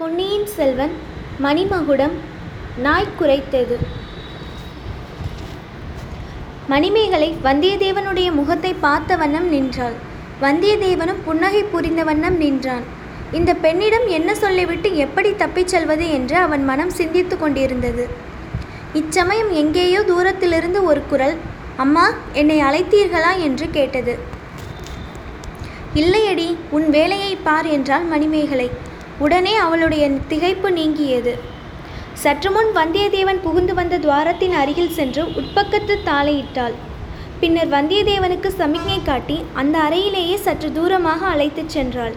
பொன்னியின் செல்வன் மணிமகுடம் நாய் குரைத்தது. மணிமேகலை வந்தியத்தேவனுடைய முகத்தை பார்த்த வண்ணம் நின்றாள். வந்தியத்தேவனும் புன்னகை புரிந்த வண்ணம் நின்றான். இந்த பெண்ணிடம் என்ன சொல்லிவிட்டு எப்படி தப்பிச் செல்வது என்று அவன் மனம் சிந்தித்து கொண்டிருந்தது. இச்சமயம் எங்கேயோ தூரத்திலிருந்து ஒரு குரல் அம்மா என்னை அழைத்தீர்களா? என்று கேட்டது. இல்லையடி உன் வேலையை பார் என்றாள் மணிமேகலை. உடனே அவளுடைய திகைப்பு நீங்கியது. சற்று முன் வந்தியத்தேவன் புகுந்து வந்த துவாரத்தின் அருகில் சென்று உட்பக்கத்து தாளையிட்டாள். பின்னர் வந்தியத்தேவனுக்கு சமிக்ஞை காட்டி அந்த அறையிலேயே சற்று தூரமாக அழைத்துச் சென்றாள்.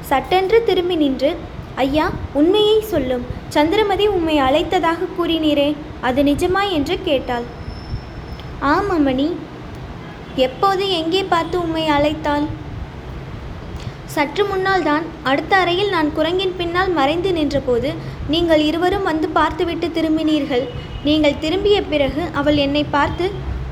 சட்டென்று திரும்பி நின்று ஐயா உண்மையை சொல்லும். சந்திரமதி உம்மை அழைத்ததாக கூறினீரே அது நிஜமா? என்று கேட்டாள். ஆம் அம்மணி. எப்போது எங்கே பார்த்து உம்மை அழைத்தாள்? சற்று முன்னால் தான் அடுத்த அறையில் நான் குரங்கின் பின்னால் மறைந்து நின்றபோது நீங்கள் இருவரும் வந்து பார்த்துவிட்டு திரும்பினீர்கள். நீங்கள் திரும்பிய பிறகு அவள் என்னை பார்த்து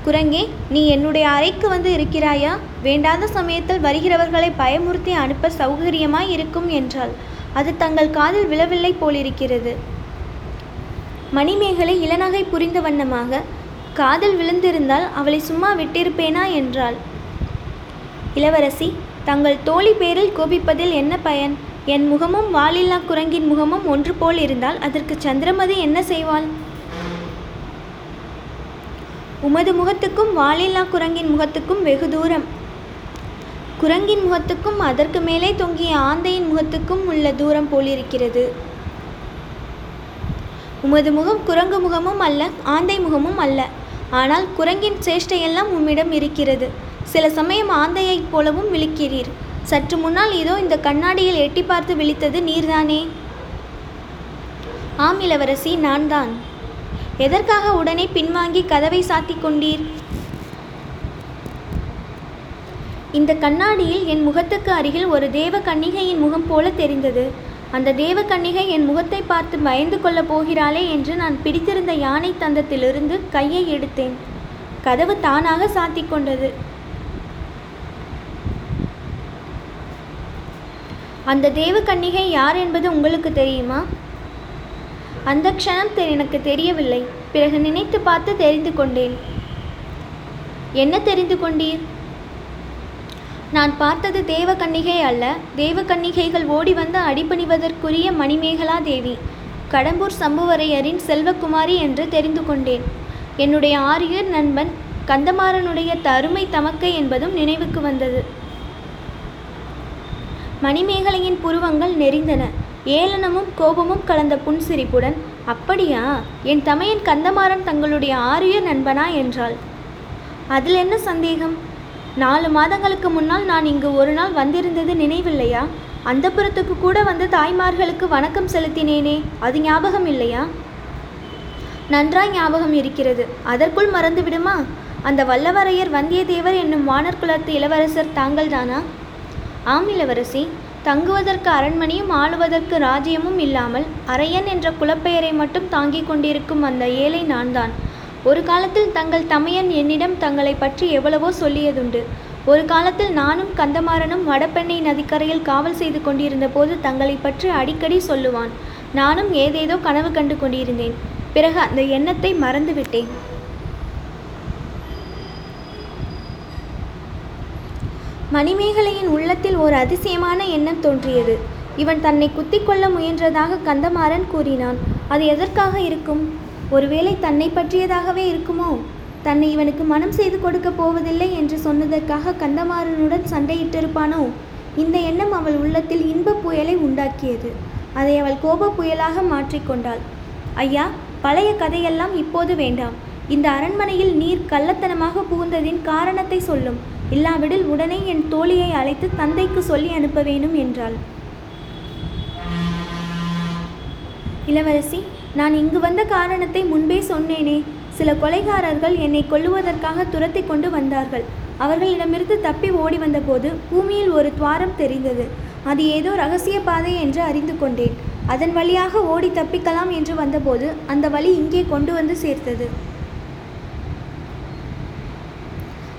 குரங்கே நீ என்னுடைய அறைக்கு வந்து இருக்கிறாயா? வேண்டாத சமயத்தில் வருகிறவர்களை பயமுறுத்தி அனுப்ப சௌகரியமாய் இருக்கும் என்றாள். அது தங்கள் காதில் விழவில்லை போலிருக்கிறது. மணிமேகலை இளநகை புரிந்த வண்ணமாக காதில் விழுந்திருந்தால் அவளை சும்மா விட்டிருப்பேனா? என்றாள். இளவரசி தங்கள் தோழி பேரில் கோபிப்பதில் என்ன பயன்? என் முகமும் வாலில்லா குரங்கின் முகமும் ஒன்று போல் இருந்தால் அதற்கு சந்திரமதி என்ன செய்வாள்? உமது முகத்துக்கும் வாலில்லா குரங்கின் முகத்துக்கும் வெகு தூரம். குரங்கின் முகத்துக்கும் அதற்கு மேலே தொங்கிய ஆந்தையின் முகத்துக்கும் உள்ள தூரம் போலிருக்கிறது உமது முகம் குரங்கு முகமும் அல்ல ஆந்தை முகமும் அல்ல. ஆனால் குரங்கின் சேஷ்டையெல்லாம் உம்மிடம் இருக்கிறது. சில சமயம் ஆந்தையைப் போலவும் விழிக்கிறீர். சற்று முன்னால் இதோ இந்த கண்ணாடியில் எட்டி பார்த்து விழித்தது நீர்தானே? ஆம் இளவரசி நான் தான் எதற்காக உடனே பின்வாங்கி கதவை சாத்திக் கொண்டீர்? இந்த கண்ணாடியில் என் முகத்துக்கு அருகில் ஒரு தேவ கன்னிகையின் முகம் போல தெரிந்தது. அந்த தேவ கன்னிகை என் முகத்தை பார்த்து பயந்து கொள்ளப் போகிறாளே என்று நான் பிடித்திருந்த யானை தந்தத்திலிருந்து கையை எடுத்தேன். கதவு தானாக சாத்திக் கொண்டது. அந்த தேவகன்னிகை யார் என்பது உங்களுக்கு தெரியுமா? அந்த க்ஷணம் எனக்கு தெரியவில்லை. பிறகு நினைத்து பார்த்து தெரிந்து கொண்டேன். என்ன தெரிந்து கொண்டீர்? நான் பார்த்தது தேவகன்னிகை அல்ல. தேவகன்னிகைகள் ஓடி வந்து அடிபணிவதற்குரிய மணிமேகலா தேவி கடம்பூர் சம்புவரையரின் செல்வகுமாரி என்று தெரிந்து கொண்டேன். என்னுடைய ஆரியர் நண்பன் கந்தமாறனுடைய தருமை தமக்கை என்பதும் நினைவுக்கு வந்தது. மணிமேகலையின் புருவங்கள் நெறிந்தன ஏளனமும் கோபமும் கலந்த புன்சிரிப்புடன் அப்படியா? என் தமையன் கந்தமாறன் தங்களுடைய ஆரிய நண்பனா? என்றாள். அதில் என்ன சந்தேகம்? நாலு மாதங்களுக்கு முன்னால் நான் இங்கு ஒரு நாள் வந்திருந்தது நினைவில்லையா? அந்த புறத்துக்கு கூட வந்து தாய்மார்களுக்கு வணக்கம் செலுத்தினேனே அது ஞாபகம் இல்லையா? நன்றாய் ஞாபகம் இருக்கிறது. அதற்குள் மறந்து விடுமா அந்த வல்லவரையர் வந்தியத்தேவர் என்னும் வானர் குலத்து இளவரசர் தாங்கள்தானா? ஆம் இளவரசி தங்குவதற்கு அரண்மனையும் ஆளுவதற்கு ராஜ்யமும் இல்லாமல் அரையன் என்ற குலப்பெயரை மட்டும் தாங்கிக் கொண்டிருக்கும் அந்த ஏழை நான்தான். ஒரு காலத்தில் தங்கள் தமையன் என்னிடம் தங்களை பற்றி எவ்வளவோ சொல்லியதுண்டு. ஒரு காலத்தில் நானும் கந்தமாறனும் வடபெண்ணை நதிக்கரையில் காவல் செய்து கொண்டிருந்த போது தங்களை பற்றி அடிக்கடி சொல்லுவான். நானும் ஏதேதோ கனவு கண்டு கொண்டிருந்தேன். பிறகு அந்த எண்ணத்தை மறந்துவிட்டேன். மணிமேகலையின் உள்ளத்தில் ஒரு அதிசயமான எண்ணம் தோன்றியது. இவன் தன்னை குத்திக் கொள்ள முயன்றதாக கந்தமாறன் கூறினான். அது எதற்காக இருக்கும்? ஒருவேளை தன்னை பற்றியதாகவே இருக்குமோ? தன்னை இவனுக்கு மனம் செய்து கொடுக்கப் போவதில்லை என்று சொன்னதற்காக கந்தமாறனுடன் சண்டையிட்டிருப்பானோ? இந்த எண்ணம் அவள் உள்ளத்தில் இன்பப் புயலை உண்டாக்கியது. அதை அவள் கோப புயலாக மாற்றிக்கொண்டாள் ஐயா பழைய கதையெல்லாம் இப்போது வேண்டாம். இந்த அரண்மனையில் நீர் கள்ளத்தனமாக புகுந்ததின் காரணத்தை சொல்லும். இல்லாவிடில் உடனே என் தோழியை அழைத்து தந்தைக்கு சொல்லி அனுப்ப வேணும் என்றாள். இளவரசி நான் இங்கு வந்த காரணத்தை முன்பே சொன்னேனே. சில கொலைகாரர்கள் என்னை கொல்லுவதற்காக துரத்தி கொண்டு வந்தார்கள். அவர்களிடமிருந்து தப்பி ஓடி வந்தபோது பூமியில் ஒரு துவாரம் தெரிந்தது. அது ஏதோ ரகசிய பாதை என்று அறிந்து கொண்டேன். அதன் வழியாக ஓடி தப்பிக்கலாம் என்று வந்தபோது அந்த வழி இங்கே கொண்டு வந்து சேர்த்தது.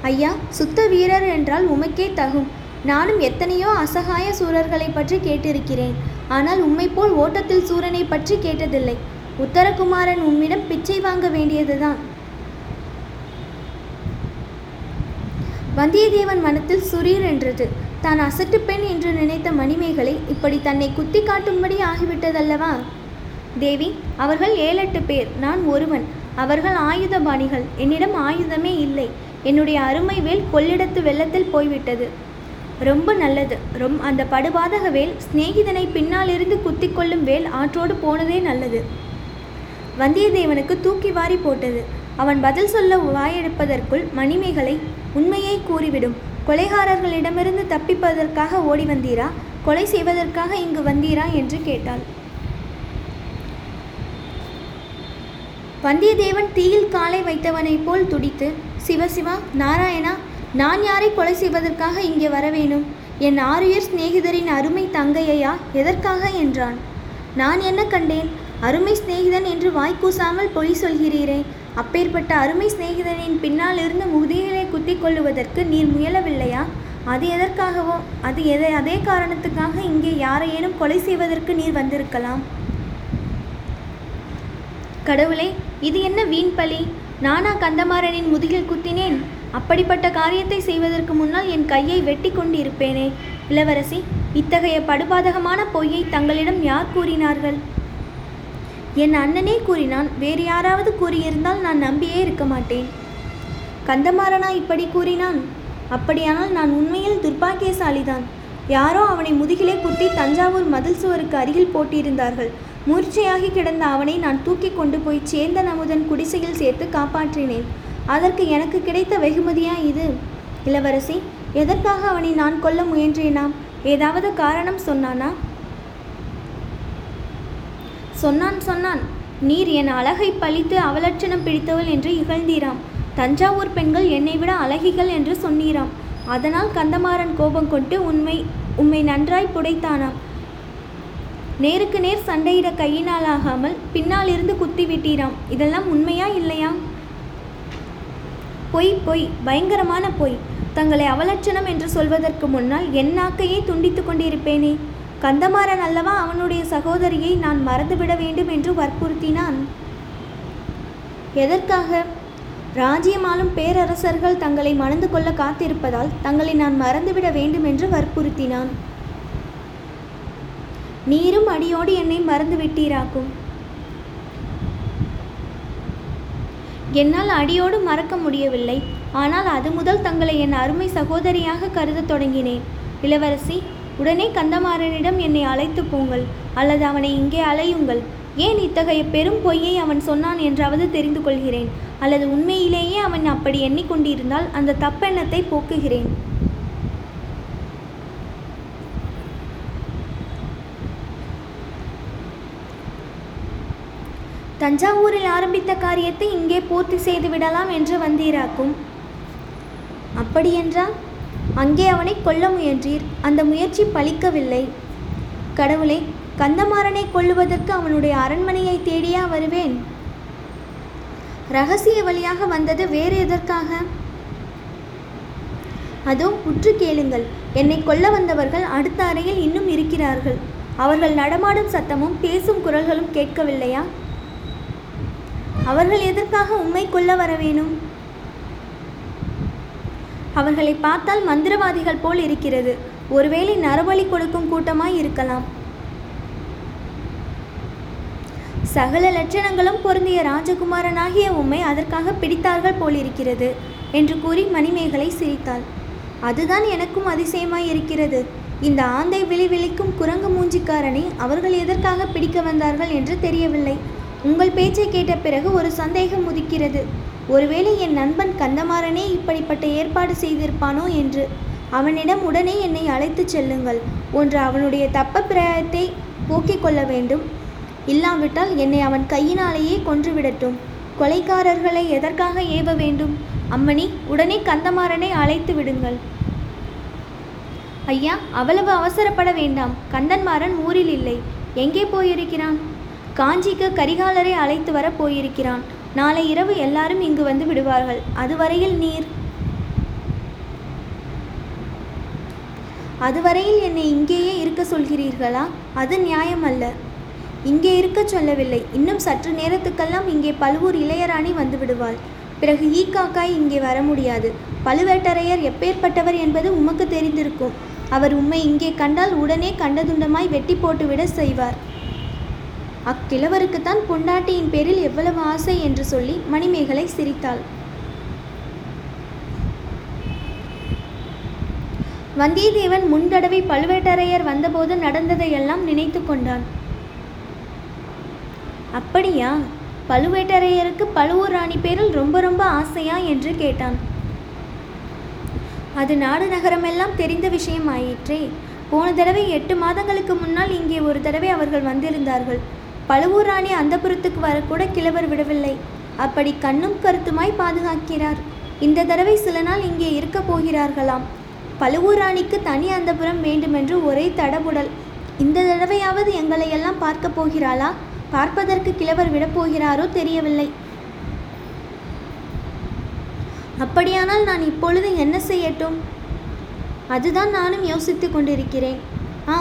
ஐயா சுத்த வீரர் என்றால் உமக்கே தகும். நானும் எத்தனையோ அசகாய சூரர்களை பற்றி கேட்டிருக்கிறேன். ஆனால் உம்மை போல் ஓட்டத்தில் சூரனை பற்றி கேட்டதில்லை. உத்தரகுமாரன் உம்மிடம் பிச்சை வாங்க வேண்டியதுதான். வந்தியத்தேவன் மனத்தில் சுரீர் என்றது தான் அசட்டு பெண் என்று நினைத்த மணிமேகலை இப்படி தன்னை குத்தி காட்டும்படி ஆகிவிட்டதல்லவா? தேவி அவர்கள் ஏழெட்டு பேர் நான் ஒருவன். அவர்கள் ஆயுதபாணிகள். என்னிடம் ஆயுதமே இல்லை. என்னுடைய அருமை வேல் கொள்ளிடத்து வெள்ளத்தில் போய்விட்டது. ரொம்ப நல்லது. ரொம் அந்த படுபாதக வேல் சிநேகிதனை பின்னாலிருந்து குத்தி கொள்ளும் வேல் ஆற்றோடு போனதே நல்லது. வந்தியத்தேவனுக்கு தூக்கி வாரி போட்டது. அவன் பதில் சொல்ல வாயெடுப்பதற்குள் மணிமேகலை உண்மையை கூறிவிடும். கொலைகாரர்களிடமிருந்து தப்பிப்பதற்காக ஓடி வந்தீரா? கொலை செய்வதற்காக இங்கு வந்தீரா? என்று கேட்டாள். வந்தியத்தேவன் தீயில் காலை வைத்தவனைப் போல் துடித்து சிவசிவா நாராயணா நான் யாரை கொலை செய்வதற்காக இங்கே வர வேணும் என் ஆரியர் சிநேகிதரின் அருமை தங்கையா எதற்காக என்றான். நான் என்ன கண்டேன்? அருமை சிநேகிதன் என்று வாய்க்கூசாமல் பொய் சொல்கிறீரே. அப்பேற்பட்ட அருமை சிநேகிதனின் பின்னால் இருந்து முதுகிலே குத்தி கொள்ளுவதற்கு நீர் முயலவில்லையா? அது எதற்காகவோ? அது எதை அதே காரணத்துக்காக இங்கே யாரையேனும் கொலை செய்வதற்கு நீர் வந்திருக்கலாம்? கடவுளே இது என்ன வீண் பழி நானா கந்தமாறனின் முதுகில் குத்தினேன். அப்படிப்பட்ட காரியத்தை செய்வதற்கு முன்னால் என் கையை வெட்டி கொண்டிருப்பேனே. இளவரசி இத்தகைய படுபாதகமான பொய்யை தங்களிடம் யார் கூறினார்கள்? என் அண்ணனே கூறினான் வேறு யாராவது கூறியிருந்தால் நான் நம்பியே இருக்க மாட்டேன். கந்தமாறனா இப்படி கூறினான்? அப்படியானால் நான் உண்மையில் துர்பாக்கியசாலிதான் யாரோ அவனை முதுகிலே குத்தி தஞ்சாவூர் மதில் சுவருக்கு அருகில் போட்டியிருந்தார்கள் மூர்ச்சையாகி கிடந்த அவனை நான் தூக்கி கொண்டு போய் சேந்தன் அமுதன் குடிசையில் சேர்த்து காப்பாற்றினேன். அதற்கு எனக்கு கிடைத்த வெகுமதியா இது? இளவரசி எதற்காக அவனை நான் கொல்ல முயன்றேனாம்? ஏதாவது காரணம் சொன்னானா? சொன்னான் சொன்னான். நீர் என் அழகை பழித்து அவலட்சணம் பிடித்தவள் என்று இகழ்ந்தீராம். தஞ்சாவூர் பெண்கள் என்னை விட அழகிகள் என்று சொன்னீராம். அதனால் கந்தமாறன் கோபம் கொண்டு உண்மை உம்மை நன்றாய் புடைத்தானாம். நேருக்கு நேர் சண்டையிட கையினால் ஆகாமல் பின்னால் இருந்து குத்தி விட்டீராம் இதெல்லாம் உண்மையா இல்லையா? பொய் பொய். பயங்கரமான பொய். தங்களை அவலட்சணம் என்று சொல்வதற்கு முன்னால் என் நாக்கையே துண்டித்து கொண்டிருப்பேனே. கந்தமாறன் அல்லவா அவனுடைய சகோதரியை நான் மறந்துவிட வேண்டும் என்று வற்புறுத்தினான்? எதற்காக? ராஜ்யமாலும் பேரரசர்கள் தங்களை மணந்து கொள்ள காத்திருப்பதால் தங்களை நான் மறந்துவிட வேண்டும் என்று வற்புறுத்தினான். நீரும் அடியோடு என்னை மறந்து விட்டீராக்கும். என்னால் அடியோடு மறக்க முடியவில்லை. ஆனால் அது முதல் தங்களை என் அருமை சகோதரியாக கருதத் தொடங்கினேன். இளவரசி உடனே கந்தமாறனிடம் என்னை அழைத்து போங்கள். அல்லது அவனை இங்கே அலையுங்கள். ஏன் இத்தகைய பெரும் பொய்யை அவன் சொன்னான் என்றாவது தெரிந்து கொள்கிறேன். அல்லது உண்மையிலேயே அவன் அப்படி எண்ணிக்கொண்டிருந்தால் அந்த தப்பெண்ணத்தை போக்குகிறேன். தஞ்சாவூரில் ஆரம்பித்த காரியத்தை இங்கே பூர்த்தி செய்து விடலாம் என்று வந்தீராக்கும். அப்படியென்றால் அங்கே அவனை கொல்ல முயன்றீர். அந்த முயற்சி பலிக்கவில்லை கடவுளே கந்தமாறனை கொல்லுவதற்கு அவனுடைய அரண்மனையை தேடியா வருவேன்? ரகசிய வழியாக வந்தது வேறு எதற்காக? அதோ உற்று கேளுங்கள். என்னை கொல்ல வந்தவர்கள் அடுத்த அறையில் இன்னும் இருக்கிறார்கள். அவர்கள் நடமாடும் சத்தமும் பேசும் குரல்களும் கேட்கவில்லையா? அவர்கள் எதற்காக உண்மை கொள்ள வர வேணும்? அவர்களை பார்த்தால் மந்திரவாதிகள் போல் இருக்கிறது. ஒருவேளை நரபலி கொடுக்கும் கூட்டமாய் இருக்கலாம். சகல லட்சணங்களும் பொருந்திய ராஜகுமாரனாகிய உம்மை அதற்காக பிடித்தார்கள் போலிருக்கிறது என்று கூறி மணிமேகலை சிரித்தாள். அதுதான் எனக்கும் அதிசயமாய் இருக்கிறது. இந்த ஆந்தை விழி விழிக்கும் குரங்கு மூஞ்சிக்காரனை அவர்கள் எதற்காக பிடிக்க வந்தார்கள் என்று தெரியவில்லை. உங்கள் பேச்சை கேட்ட பிறகு ஒரு சந்தேகம் உதிக்கிறது. ஒருவேளை என் நண்பன் கந்தமாறனே இப்படிப்பட்ட ஏற்பாடு செய்திருப்பானோ என்று. அவனிடம் உடனே என்னை அழைத்துச் செல்லுங்கள். ஒன்று அவனுடைய தப்ப பிரயத்தை போக்கிக் கொள்ள வேண்டும். இல்லாவிட்டால் என்னை அவன் கையினாலேயே கொன்றுவிடட்டும் கொலைக்காரர்களை எதற்காக ஏவ வேண்டும்? அம்மணி உடனே கந்தமாறனை அழைத்து விடுங்கள். ஐயா அவ்வளவு அவசரப்பட வேண்டாம். கந்தன்மாறன் ஊரில் இல்லை. எங்கே போயிருக்கிறான்? காஞ்சிக்கு கரிகாலரை அழைத்து வர போயிருக்கிறான். நாளை இரவு எல்லாரும் இங்கு வந்து விடுவார்கள். அதுவரையில் நீர். அதுவரையில் என்னை இங்கேயே இருக்க சொல்கிறீர்களா? அது நியாயம் அல்ல. இங்கே இருக்கச் சொல்லவில்லை. இன்னும் சற்று நேரத்துக்கெல்லாம் இங்கே பழுவூர் இளையராணி வந்து விடுவாள். பிறகு ஈக்காக்காய் இங்கே வர முடியாது. பழுவேட்டரையர் எப்பேற்பட்டவர் என்பது உமக்கு தெரிந்திருக்கும். அவர் உம்மை இங்கே கண்டால் உடனே கண்டதுண்டமாய் வெட்டி போட்டுவிட செய்வார். அக்கிழவருக்குத்தான் பொண்டாட்டியின் பேரில் எவ்வளவு ஆசை என்று சொல்லி மணிமேகலை சிரித்தாள். வந்தியத்தேவன் முன்தடவை பழுவேட்டரையர் வந்தபோது நடந்ததையெல்லாம் நினைத்து கொண்டான். அப்படியா? பழுவேட்டரையருக்கு பழுவூர் ராணி பேரில் ரொம்ப ரொம்ப ஆசையா? என்று கேட்டான். அது நாடு நகரமெல்லாம் தெரிந்த விஷயம் ஆயிற்றே போன தடவை எட்டு மாதங்களுக்கு முன்னால் இங்கே ஒரு தடவை அவர்கள் வந்திருந்தார்கள். பழுவூர் ராணி அந்தப்புறத்துக்கு வரக்கூட கிழவர் விடவில்லை. அப்படி கண்ணும் கருத்துமாய் பாதுகாக்கிறார். இந்த தடவை சில நாள் இங்கே இருக்க போகிறார்களாம். பழுவூர் ராணிக்கு தனி அந்தபுரம் வேண்டுமென்று ஒரே தடபுடல். இந்த தடவையாவது எங்களை எல்லாம் பார்க்க போகிறாளா? பார்ப்பதற்கு கிழவர் விடப்போகிறாரோ தெரியவில்லை. அப்படியானால் நான் இப்பொழுது என்ன செய்யட்டும்? அதுதான் நானும் யோசித்து கொண்டிருக்கிறேன். ஆ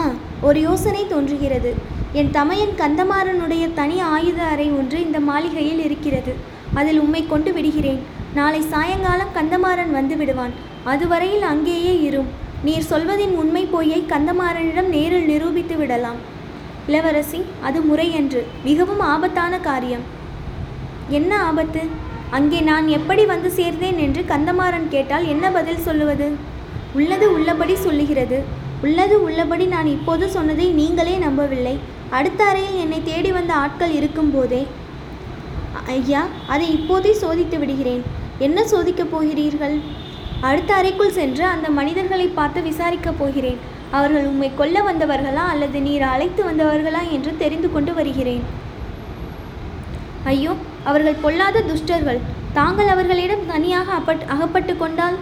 ஒரு யோசனை தோன்றுகிறது. என் தமையன் கந்தமாறனுடைய தனி ஆயுத அறை ஒன்று இந்த மாளிகையில் இருக்கிறது. அதில் உம்மை கொண்டு விடுகிறேன். நாளை சாயங்காலம் கந்தமாறன் வந்து விடுவான். அதுவரையில் அங்கேயே இரும். நீர் சொல்வதின் உண்மை பொய்யை கந்தமாறனிடம் நேரில் நிரூபித்து விடலாம். இளவரசி அது முறையன்று மிகவும் ஆபத்தான காரியம். என்ன ஆபத்து? அங்கே நான் எப்படி வந்து சேர்ந்தேன் என்று கந்தமாறன் கேட்டால் என்ன பதில் சொல்லுவது? உள்ளது உள்ளபடி சொல்லுகிறது. உள்ளது உள்ளபடி நான் இப்போது சொன்னதை நீங்களே நம்பவில்லை. அடுத்த அறையில் என்னை தேடி வந்த ஆட்கள் இருக்கும்போதே ஐயா அதை இப்போதே சோதித்து விடுகிறேன். என்ன சோதிக்கப் போகிறீர்கள்? அடுத்த அறைக்குள் சென்று அந்த மனிதர்களை பார்த்து விசாரிக்கப் போகிறேன். அவர்கள் உம்மை கொல்ல வந்தவர்களா அல்லது நீர் அழைத்து வந்தவர்களா என்று தெரிந்து கொண்டு வருகிறேன். ஐயோ அவர்கள் பொல்லாத துஷ்டர்கள். தாங்கள் அவர்களிடம் தனியாக அப்பட் அகப்பட்டு கொண்டால்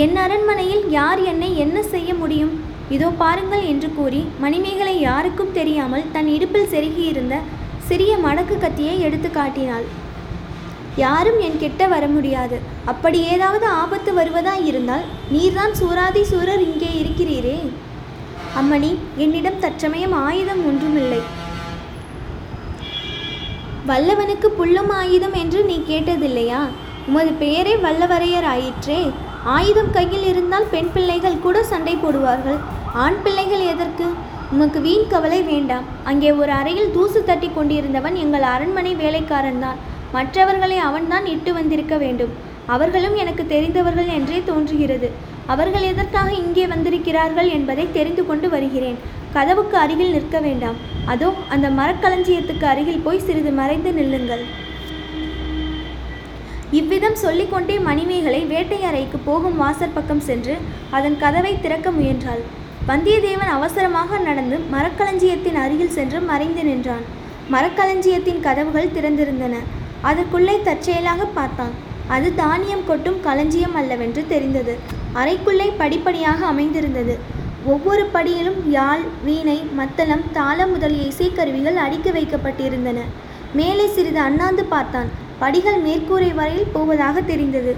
என் அரண்மனையில் யார் என்னை என்ன செய்ய முடியும்? இதோ பாருங்கள் என்று கூறி மணிமேகலை யாருக்கும் தெரியாமல் தன் இடுப்பில் செருகியிருந்த சிறிய மடக்கு கத்தியை எடுத்து காட்டினாள். யாரும் என் கிட்ட வர முடியாது. அப்படி ஏதாவது ஆபத்து வருவதா இருந்தால் நீர்தான் சூராதி சூரர் இங்கே இருக்கிறீரே. அம்மணி என்னிடம் தற்சமயம் ஆயுதம் ஒன்றுமில்லை. வல்லவனுக்கு புல்லும் ஆயுதம் என்று நீ கேட்டதில்லையா? உமது பெயரே வல்லவரையர் ஆயிற்றே. ஆயுதம் கையில் இருந்தால் பெண் பிள்ளைகள் கூட சண்டை போடுவார்கள். ஆண் பிள்ளைகள் எதற்கு? உமக்கு வீண் கவலை வேண்டாம். அங்கே ஒரு அறையில் தூசு தட்டி கொண்டிருந்தவன் எங்கள் அரண்மனை வேலைக்காரன்தான் மற்றவர்களை அவன்தான் இட்டு வந்திருக்க வேண்டும். அவர்களும் எனக்கு தெரிந்தவர்கள் என்றே தோன்றுகிறது. அவர்கள் எதற்காக இங்கே வந்திருக்கிறார்கள் என்பதை தெரிந்து கொண்டு வருகிறேன். கதவுக்கு அருகில் நிற்க வேண்டாம். அதோ அந்த மரக்களஞ்சியத்துக்கு அருகில் போய் சிறிது மறைந்து நில்லுங்கள். இவ்விதம் சொல்லிக்கொண்டே மணிமேகலை வேட்டை அறைக்கு போகும் வாசற்பக்கம் சென்று அதன் கதவை திறக்க முயன்றாள். வந்தியத்தேவன் அவசரமாக நடந்து மரக்களஞ்சியத்தின் அருகில் சென்று மறைந்து நின்றான். மரக்களஞ்சியத்தின் கதவுகள் திறந்திருந்தன. அதற்குள்ளே தற்செயலாக பார்த்தான். அது தானியம் கொட்டும் களஞ்சியம் அல்லவென்று தெரிந்தது. அறைக்குள்ளே படிப்படியாக அமைந்திருந்தது. ஒவ்வொரு படியிலும் யாழ் வீணை மத்தளம் தாளம் முதலிய இசைக்கருவிகள் அடுக்கி வைக்கப்பட்டிருந்தன. மேலே சிறிது அண்ணாந்து பார்த்தான். படிகள் மேற்கூரை வரையில் போவதாக தெரிந்தது.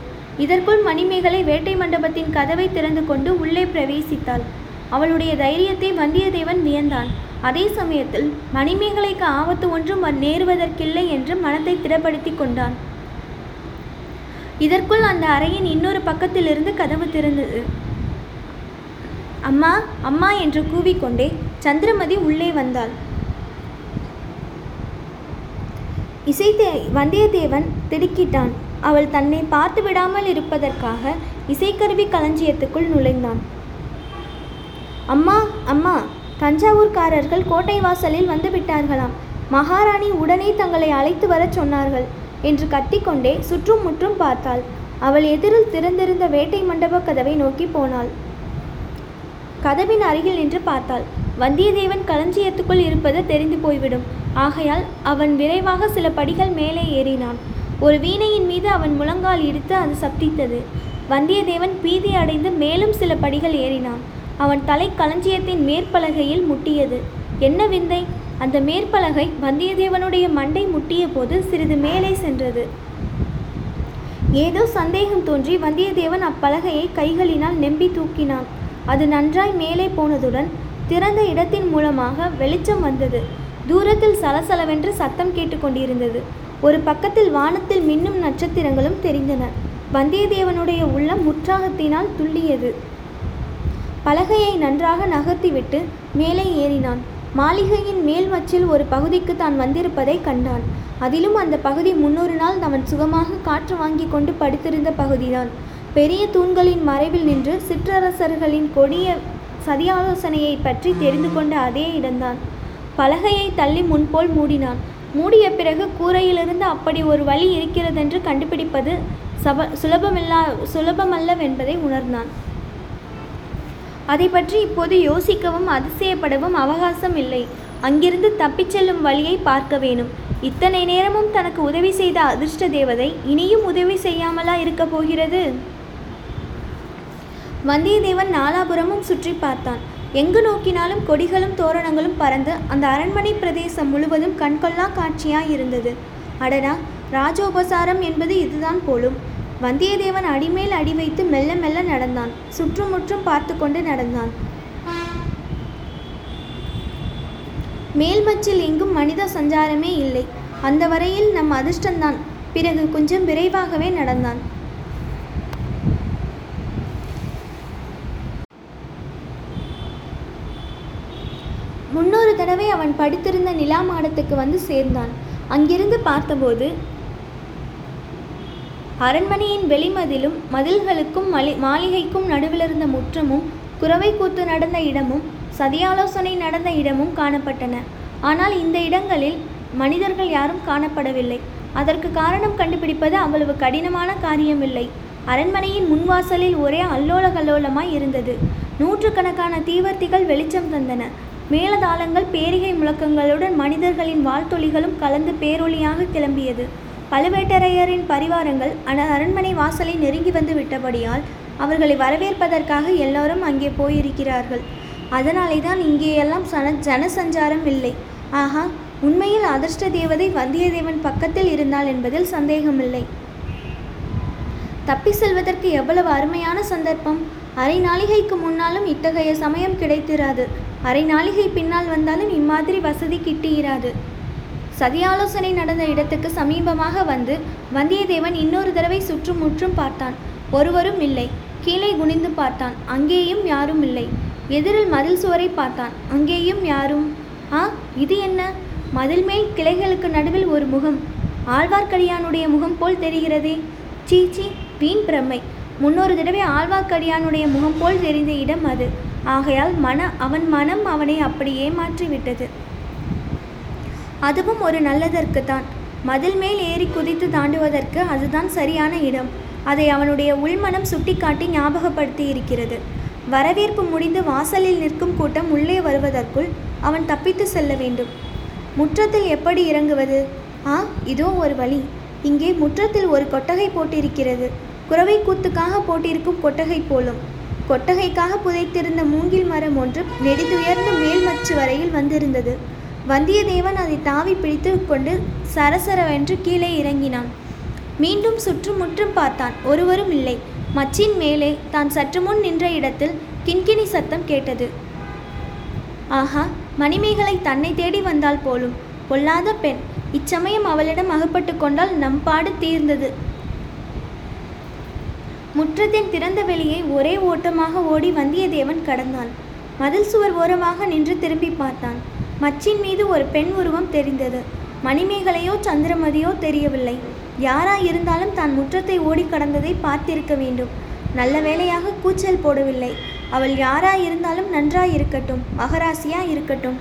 இதற்குள் மணிமேகலை வேட்டை மண்டபத்தின் கதவை திறந்து கொண்டு உள்ளே பிரவேசித்தாள். அவளுடைய தைரியத்தை வந்தியத்தேவன் வியந்தான். அதே சமயத்தில் மணிமேகலைக்கு ஆபத்து ஒன்றும் நேருவதற்கில்லை என்று மனத்தை திடப்படுத்தி கொண்டான். இதற்குள் அந்த அறையின் இன்னொரு பக்கத்திலிருந்து கதவு திறந்தது. அம்மா அம்மா என்று கூவிக்கொண்டே சந்திரமதி உள்ளே வந்தாள். இசைத்தே வந்தியத்தேவன் திடுக்கிட்டான். அவள் தன்னை பார்த்து விடாமல் இருப்பதற்காக இசைக்கருவி களஞ்சியத்துக்குள் நுழைந்தான். அம்மா அம்மா தஞ்சாவூர்காரர்கள் கோட்டை வாசலில் வந்து விட்டார்களாம். மகாராணி உடனே தங்களை அழைத்து வரச் சொன்னார்கள் என்று கத்திக்கொண்டே சுற்றும் முற்றும் பார்த்தாள். அவள் எதிரில் திறந்திருந்த வேட்டை மண்டப கதவை நோக்கி போனாள். கதவின் அருகில் நின்று பார்த்தாள். வந்தியத்தேவன் களஞ்சியத்துக்குள் இருப்பது தெரிந்து போய்விடும். ஆகையால் அவன் விரைவாக சில படிகள் மேலே ஏறினான். ஒரு வீணையின் மீது அவன் முழங்கால் இடித்து அது சப்தித்தது. வந்தியத்தேவன் பீதி அடைந்து மேலும் சில படிகள் ஏறினான். அவன் தலை களஞ்சியத்தின் மேற்பலகையில் முட்டியது. என்ன விந்தை? அந்த மேற்பலகை வந்தியத்தேவனுடைய மண்டை முட்டிய போது சிறிது மேலே சென்றது. ஏதோ சந்தேகம் தோன்றி வந்தியத்தேவன் அப்பலகையை கைகளினால் நெம்பி தூக்கினான். அது நன்றாய் மேலே போனதுடன் திறந்த இடத்தின் மூலமாக வெளிச்சம் வந்தது. தூரத்தில் சலசலவென்று சத்தம் கேட்டுக்கொண்டிருந்தது ஒரு பக்கத்தில் வானத்தில் மின்னும் நட்சத்திரங்களும் தெரிந்தன. வந்தியத்தேவனுடைய உள்ளம் உற்சாகத்தினால் துள்ளியது. பலகையை நன்றாக நகர்த்திவிட்டு மேலே ஏறினான். மாளிகையின் மேல் மச்சில் ஒரு பகுதிக்கு தான் வந்திருப்பதை கண்டான். அதிலும் அந்த பகுதி முன்னொரு நாள் அவன் சுகமாக காற்று வாங்கி கொண்டு படுத்திருந்த பகுதிதான். பெரிய தூண்களின் மறைவில் நின்று சிற்றரசர்களின் கொடிய சதியாலோசனையை பற்றி தெரிந்து கொண்ட அதே இடம்தான். பலகையை தள்ளி முன்போல் மூடினான். மூடிய பிறகு கூரையிலிருந்து அப்படி ஒரு வழி இருக்கிறதென்று கண்டுபிடிப்பது சப சுலபமில்லா சுலபமல்லவென்பதை உணர்ந்தான். அதை பற்றி இப்போது யோசிக்கவும் அதிசயப்படவும் அவகாசம் இல்லை. அங்கிருந்து தப்பிச் செல்லும் வழியை பார்க்க வேணும். இத்தனை நேரமும் தனக்கு உதவி செய்த அதிர்ஷ்ட தேவதை இனியும் உதவி செய்யாமலா இருக்கப் போகிறது? வந்தியத்தேவன் நாலாபுரமும் சுற்றி பார்த்தான். எங்கு நோக்கினாலும் கொடிகளும் தோரணங்களும் பறந்து அந்த அரண்மனை பிரதேசம் முழுவதும் கண்கொள்ளா காட்சியாய் இருந்தது அடடா ராஜோபசாரம் என்பது இதுதான் போலும். வந்தியத்தேவன் அடிமேல் அடி வைத்து மெல்ல மெல்ல நடந்தான். சுற்றுமுற்றும் பார்த்து கொண்டு நடந்தான். மேல்மச்சில் எங்கும் மனித சஞ்சாரமே இல்லை. அந்த வரையில் நம் அதிர்ஷ்டந்தான். பிறகு கொஞ்சம் விரைவாகவே நடந்தான் முன்னொரு தடவை அவன் படுத்திருந்த நிலா மாடத்துக்கு வந்து சேர்ந்தான். அங்கிருந்து பார்த்தபோது அரண்மனையின் வெளிமதிலும் மதில்களுக்கும் மலி மாளிகைக்கும் நடுவிலிருந்த முற்றமும் குறவை கூத்து நடந்த இடமும் சதியாலோசனை நடந்த இடமும் காணப்பட்டன. ஆனால் இந்த இடங்களில் மனிதர்கள் யாரும் காணப்படவில்லை. அதற்கு காரணம் கண்டுபிடிப்பது அவ்வளவு கடினமான காரியமில்லை. அரண்மனையின் முன்வாசலில் ஒரே அல்லோல கல்லோலமாய் இருந்தது. நூற்றுக்கணக்கான தீவர்த்திகள் வெளிச்சம் தந்தன. மேலதாளங்கள் பேரிகை முழக்கங்களுடன் மனிதர்களின் வாழ்த்தொலிகளும் கலந்து பேரொளியாக கிளம்பியது. பழுவேட்டரையரின் பரிவாரங்கள் அன- அரண்மனை வாசலை நெருங்கி வந்து விட்டபடியால் அவர்களை வரவேற்பதற்காக எல்லாரும் அங்கே போயிருக்கிறார்கள். அதனாலே தான் இங்கேயெல்லாம் சன ஜனசஞ்சாரம் இல்லை. ஆஹா உண்மையில் அதிர்ஷ்ட தேவதை வந்தியத்தேவன் பக்கத்தில் இருந்தாள் என்பதில் சந்தேகமில்லை. தப்பி செல்வதற்கு எவ்வளவு அருமையான சந்தர்ப்பம்! அரை நாளிகைக்கு முன்னாலும் இத்தகைய சமயம் கிடைத்திராது. அரை நாளிகை பின்னால் வந்தாலும் இம்மாதிரி வசதி கிட்டியிராது. சதியாலோசனை நடந்த இடத்துக்கு சமீபமாக வந்து வந்தியத்தேவன் இன்னொரு தடவை சுற்றும் முற்றும் பார்த்தான். ஒருவரும் இல்லை. கீழே குனிந்து பார்த்தான். அங்கேயும் யாரும் இல்லை. எதிரில் மதில் சுவரை பார்த்தான். அங்கேயும் யாரும்? ஆ இது என்ன? மதில் மேல் கிளைகளுக்கு நடுவில் ஒரு முகம். ஆழ்வார்க்கடியானுடைய முகம் போல் தெரிகிறதே. சீ சீ வீண் பிரமை முன்னொரு தடவை ஆழ்வார்க்கடியானுடைய முகம் போல் தெரிந்த இடம் அது. ஆகையால் மன அவன் மனம் அவனை அப்படி ஏமாற்றிவிட்டது அதுவும் ஒரு நல்லதற்குத்தான் மதில் மேல் ஏறி குதித்து தாண்டுவதற்கு அதுதான் சரியான இடம். அதை அவனுடைய உள்மனம் சுட்டிக்காட்டி ஞாபகப்படுத்தி இருக்கிறது. வரவேற்பு முடிந்து வாசலில் நிற்கும் கூட்டம் உள்ளே வருவதற்குள் அவன் தப்பித்து செல்ல வேண்டும். முற்றத்தில் எப்படி இறங்குவது? ஆ இதோ ஒரு வழி. இங்கே முற்றத்தில் ஒரு கொட்டகை போட்டிருக்கிறது. குறவை கூத்துக்காக போட்டிருக்கும் கொட்டகை போலும். கொட்டகைக்காக புதைத்திருந்த மூங்கில் மரம் ஒன்று நெடிதுயர்ந்த மேல்மச்சு வரையில் வந்திருந்தது. வந்தியத்தேவன் அதை தாவி பிடித்து கொண்டு சரசரவென்று கீழே இறங்கினான். மீண்டும் சுற்றுமுற்றும் பார்த்தான். ஒருவரும் இல்லை. மச்சின் மேலே தான் சற்று முன் நின்ற இடத்தில் கிண்கிணி சத்தம் கேட்டது. ஆஹா மணிமேகலை தன்னை தேடி வந்தால் போலும். பொல்லாத பெண். இச்சமயம் அவளிடம் அகப்பட்டு கொண்டால் நம் பாடு தீர்ந்தது. முற்றத்தின் திறந்த வெளியை ஒரே ஓட்டமாக ஓடி வந்தியத்தேவன் கடந்தான். மதில் சுவர் ஓரமாக நின்று திரும்பி பார்த்தான். மச்சின் மீது ஒரு பெண் உருவம் தெரிந்தது. மணிமேகலையோ சந்திரமதியோ தெரியவில்லை. யாராயிருந்தாலும் தான் முற்றத்தை ஓடி கடந்ததை பார்த்திருக்க வேண்டும். நல்ல வேளையாக கூச்சல் போடவில்லை. அவள் யாராயிருந்தாலும் இருந்தாலும் நன்றாய் இருக்கட்டும் மகராசியா இருக்கட்டும்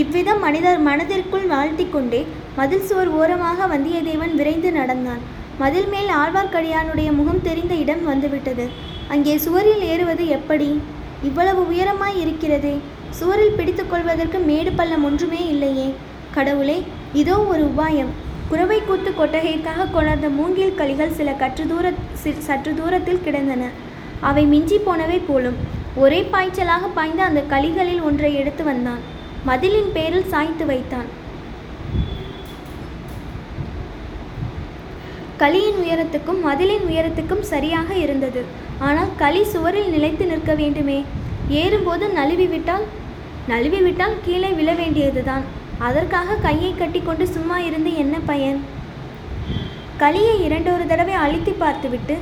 இவ்விதம் மனிதர் மனதிற்குள் வாழ்த்திக்கொண்டே மதில் சுவர் ஓரமாக வந்தியத்தேவன் விரைந்து நடந்தான். மதில் மேல் ஆழ்வார்க்கடியானுடைய முகம் தெரிந்த இடம் வந்துவிட்டது. அங்கே சுவரில் ஏறுவது எப்படி? இவ்வளவு உயரமாய் இருக்கிறதே. சுவரில் பிடித்து கொள்வதற்கு மேடு பள்ளம் ஒன்றுமே இல்லையே. கடவுளே இதோ ஒரு உபாயம். குறவை கூத்து கொட்டகைக்காக கொணர்ந்த மூங்கில் களிகள் சில கற்று தூர சி- சற்று தூரத்தில் கிடந்தன. அவை மிஞ்சி போனவை போலும். ஒரே பாய்ச்சலாக பாய்ந்து அந்த களிகளில் ஒன்றை எடுத்து வந்தான். மதிலின் பேரில் சாய்த்து வைத்தான். களியின் உயரத்துக்கும் மதிலின் உயரத்துக்கும் சரியாக இருந்தது. ஆனால் களி சுவரில் நிலைத்து நிற்க வேண்டுமே. ஏறும்போது நழுவி விட்டால் நழுவி விட்டால் கீழே விழ வேண்டியதுதான். அதற்காக கையை கட்டிக்கொண்டு சும்மா இருந்து என்ன பயன்? களியை இரண்டொரு தடவை அழுத்தி பார்த்துவிட்டு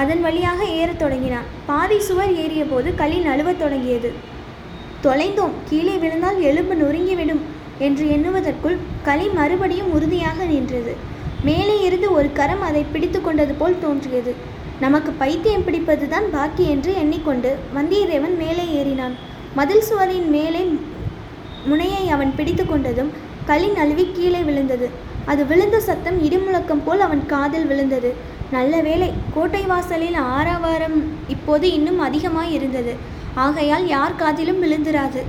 அதன் வழியாக ஏறத் தொடங்கினான். பாதி சுவர் ஏறிய போது களி நழுவத் தொடங்கியது. தொலைந்தோம். கீழே விழுந்தால் எலும்பு நொறுங்கிவிடும் என்று எண்ணுவதற்குள் களி மறுபடியும் உறுதியாக நின்றது. மேலே இருந்து ஒரு கரம் அதை பிடித்து கொண்டது போல் தோன்றியது. நமக்கு பைத்தியம் பிடிப்பதுதான் பாக்கி என்று எண்ணிக்கொண்டு வந்தியத்தேவன் மேலே ஏறினான். மதில் சுவரின் மேலே முனையை அவன் பிடித்து கொண்டதும் களி நழுவி கீழே விழுந்தது. அது விழுந்த சத்தம் இடிமுழக்கம் போல் அவன் காதில் விழுந்தது. நல்ல வேளை கோட்டை வாசலில் ஆரவாரம் இப்போது இன்னும் அதிகமாய் இருந்தது. ஆகையால் யார் காதிலும் விழுந்திராது.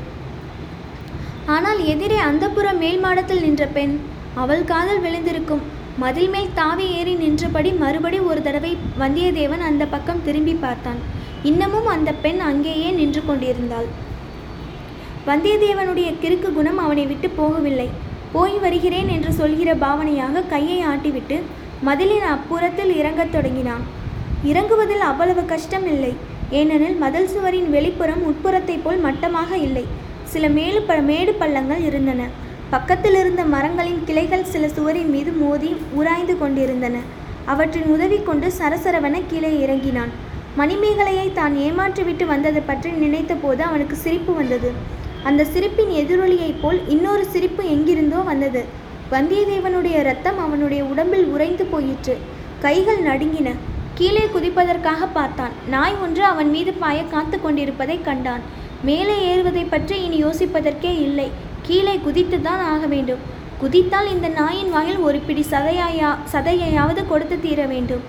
ஆனால் எதிரே அந்தப்புற மேல் மாடத்தில் நின்ற பெண் அவள் காதல் விழுந்திருக்கும். மதில் மேல் தாவி ஏறி நின்றபடி மறுபடி ஒரு தடவை வந்தியத்தேவன் அந்த பக்கம் திரும்பி பார்த்தான். இன்னமும் அந்த பெண் அங்கேயே நின்று கொண்டிருந்தாள். வந்தியத்தேவனுடைய கிறுக்கு குணம் அவனை விட்டு போகவில்லை. போய் வருகிறேன் என்று சொல்கிற பாவனையாக கையை ஆட்டிவிட்டு மதிலின் அப்புறத்தில் இறங்கத் தொடங்கினான். இறங்குவதில் அவ்வளவு கஷ்டம் இல்லை. ஏனெனில் மதில் சுவரின் வெளிப்புறம் உட்புறத்தைப் போல் மட்டமாக இல்லை. சில மேலு ப மேடு பள்ளங்கள் இருந்தன. பக்கத்தில் இருந்த மரங்களின் கிளைகள் சில சுவரின் மீது மோதி உராய்ந்து கொண்டிருந்தன. அவற்றின் உதவி கொண்டு சரசரவென கீழே இறங்கினான். மணிமேகலையை தான் ஏமாற்றிவிட்டு வந்தது பற்றி நினைத்தபோது அவனுக்கு சிரிப்பு வந்தது. அந்த சிரிப்பின் எதிரொலியைப் போல் இன்னொரு சிரிப்பு எங்கிருந்தோ வந்தது. வந்தியத்தேவனுடைய ரத்தம் அவனுடைய உடம்பில் உறைந்து போயிற்று. கைகள் நடுங்கின. கீழே குதிப்பதற்காக பார்த்தான். நாய் ஒன்று அவன் மீது பாய காத்து கொண்டிருப்பதைக் கண்டான். மேலே ஏறுவதை பற்றி இனி யோசிப்பதற்கே இல்லை. கீழே குதித்துதான் ஆக வேண்டும். குதித்தால் இந்த நாயின் வாயில் ஒரு பிடி சதையாயா சதையையாவது கொடுத்து தீர வேண்டும்.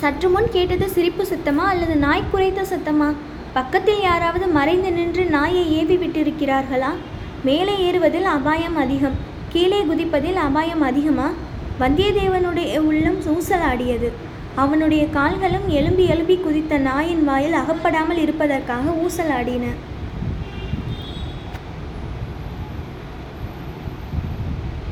சற்று முன் கேட்டது சிரிப்பு சத்தமா அல்லது நாய் குறைத்த சத்தமா? பக்கத்தில் யாராவது மறைந்து நின்று நாயை ஏவி விட்டிருக்கிறார்களா? மேலே ஏறுவதில் அபாயம் அதிகம். கீழே குதிப்பதில் அபாயம் அதிகமா? வந்தியத்தேவனுடைய உள்ளம் ஊசலாடியது அவனுடைய கால்களும் எலும்பி எலும்பி குதித்த நாயின் வாயில் அகப்படாமல் இருப்பதற்காக ஊசலாடின.